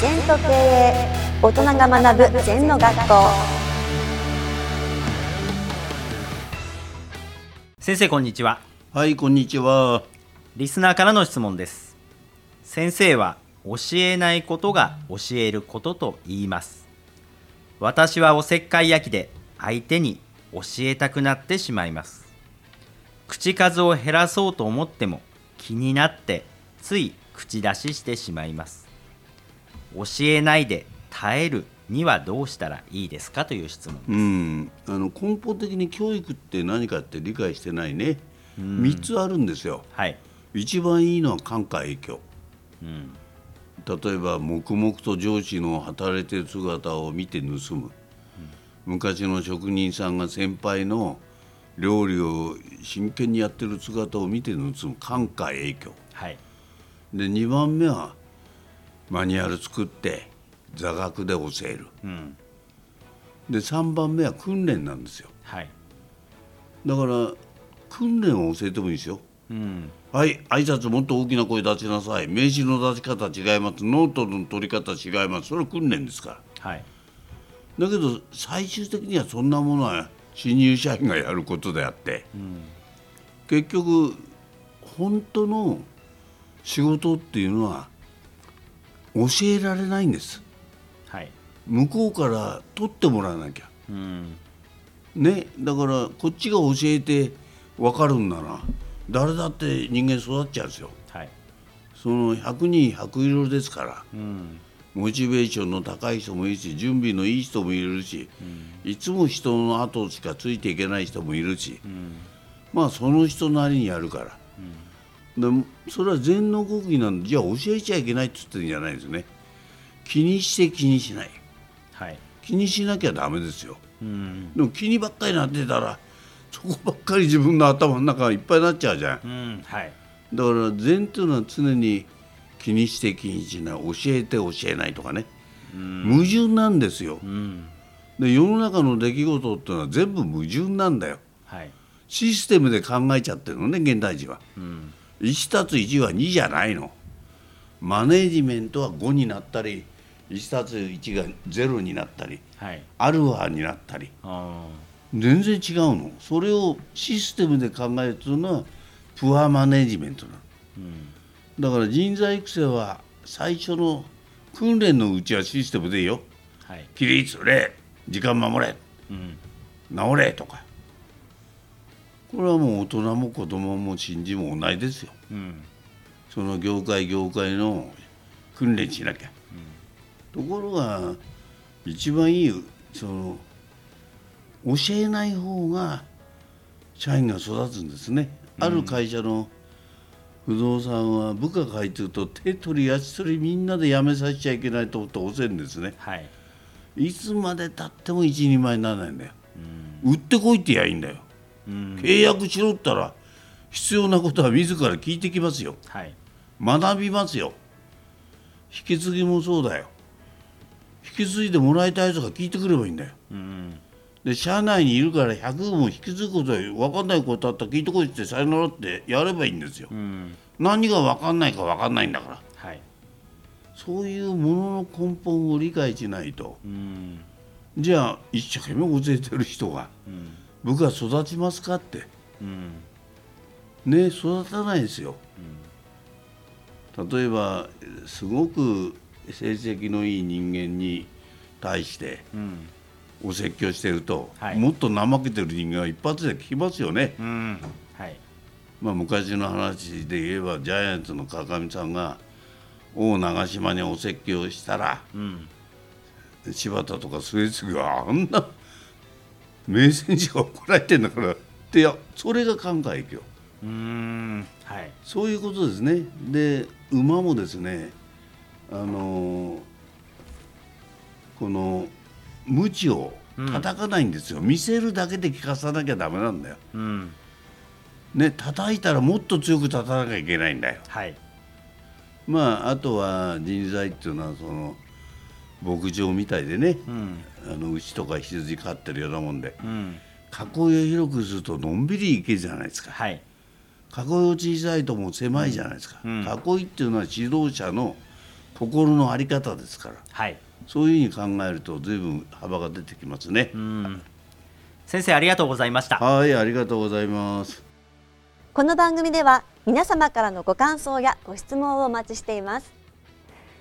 全と経営大人が学ぶ全の学校。先生こんにちは。はい、こんにちは。リスナーからの質問です。先生は教えないことが教えることと言います。私はおせっかい焼きで相手に教えたくなってしまいます。口数を減らそうと思っても気になってつい口出ししてしまいます教えないで耐えるにはどうしたらいいですかという質問うん、あの根本的に教育って何かって理解してないね。三つあるんですよ。はい。一番いいのは感化影響。うん。例えば黙々と上司の働いてる姿を見て盗む、昔の職人さんが先輩の料理を真剣にやってる姿を見て盗む。感化影響。はい。で2番目はマニュアル作って座学で教える。うん。で3番目は訓練なんですよ。はい。だから訓練を教えてもいいですよ。うん。はい挨拶もっと大きな声出しなさい。名刺の出し方違います。ノートの取り方違います。それは訓練ですから。はい。だけど最終的にはそんなものは新入社員がやることであって、結局本当の仕事っていうのは教えられないんです。はい。向こうから取ってもらわなきゃ。うん。ねだからこっちが教えて分かるんなら誰だって人間育っちゃうんですよ。はい。その100人100色ですから。うん。モチベーションの高い人もいるし準備のいい人もいるし、いつも人の後しかついていけない人もいるし、まあその人なりにやるから、でもそれは禅の国技なんでじゃあ教えちゃいけないって言ってるんじゃないですね。気にして気にしない。はい。気にしなきゃダメですよ。うん。でも気にばっかりなってたらそこばっかり自分の頭の中がいっぱいになっちゃうじゃん。うんはい。だから禅っていうのは常に気にして気にしない。教えて教えないとかね、矛盾なんですよ、うん。で世の中の出来事っていうのは全部矛盾なんだよ。はい。システムで考えちゃってるのね現代人は。うん1たつ1は2じゃないの。マネージメントは5になったり1たつ1が0になったりはい。アルファになったり。あ全然違うの。それをシステムで考えるというのはプアマネージメントなの。ーうん。だから人材育成は最初の訓練のうちはシステムでいいよはい起立礼時間守れうん治れとかこれはもう大人も子供も新人も同じですよ。うん。その業界業界の訓練しなきゃ、ところが一番いいその教えない方が社員が育つんですね、ある会社の不動産は部下が入ってると手取り足取りみんなで辞めさせちゃいけないと思って教えるんですね。はい。いつまでたっても一人前にならないんだよ、売ってこいってやいいんだよ。うん契約しろったら必要なことは自ら聞いてきますよ。はい。学びますよ。引き継ぎもそうだよ。引き継いでもらいたい人が聞いてくればいいんだよ。うん。で社内にいるから100も引き継ぐことで分かんないことあったら聞いてこいってさよならってやればいいんですよ。うん。何が分かんないか分かんないんだから。はい。そういうものの根本を理解しないと。うん。じゃあ一生懸命教えてる人がうん部下育ちますかって。うん。ね育たないですよ、例えばすごく成績のいい人間に対してうん。お説教してると、はい。もっと怠けてる人間は一発で聞きますよね、うん。はい。まあ、昔の話で言えばジャイアンツの川上さんが王長島にお説教したらうん。柴田とか末次はあんな名選手が怒られてんだから。っていやそれが考え今日。うーん。はい。そういうことですね。で馬もですねあのこの鞭を叩かないんですよ、見せるだけで聞かさなきゃダメなんだよ。うん。ね叩いたらもっと強く叩かなきゃいけないんだよ。はい。まああとは人材っていうのはその牧場みたいでねうん。あの牛とか羊飼ってるようなもんで。うん。囲いを広くするとのんびり行けるじゃないですか。はい。囲いを小さいともう狭いじゃないですか、うん。囲いっていうのは指導者の心の在り方ですから。はい。そういうふうに考えると随分幅が出てきますね。うん。先生ありがとうございました。はいありがとうございます。この番組では皆様からのご感想やご質問をお待ちしています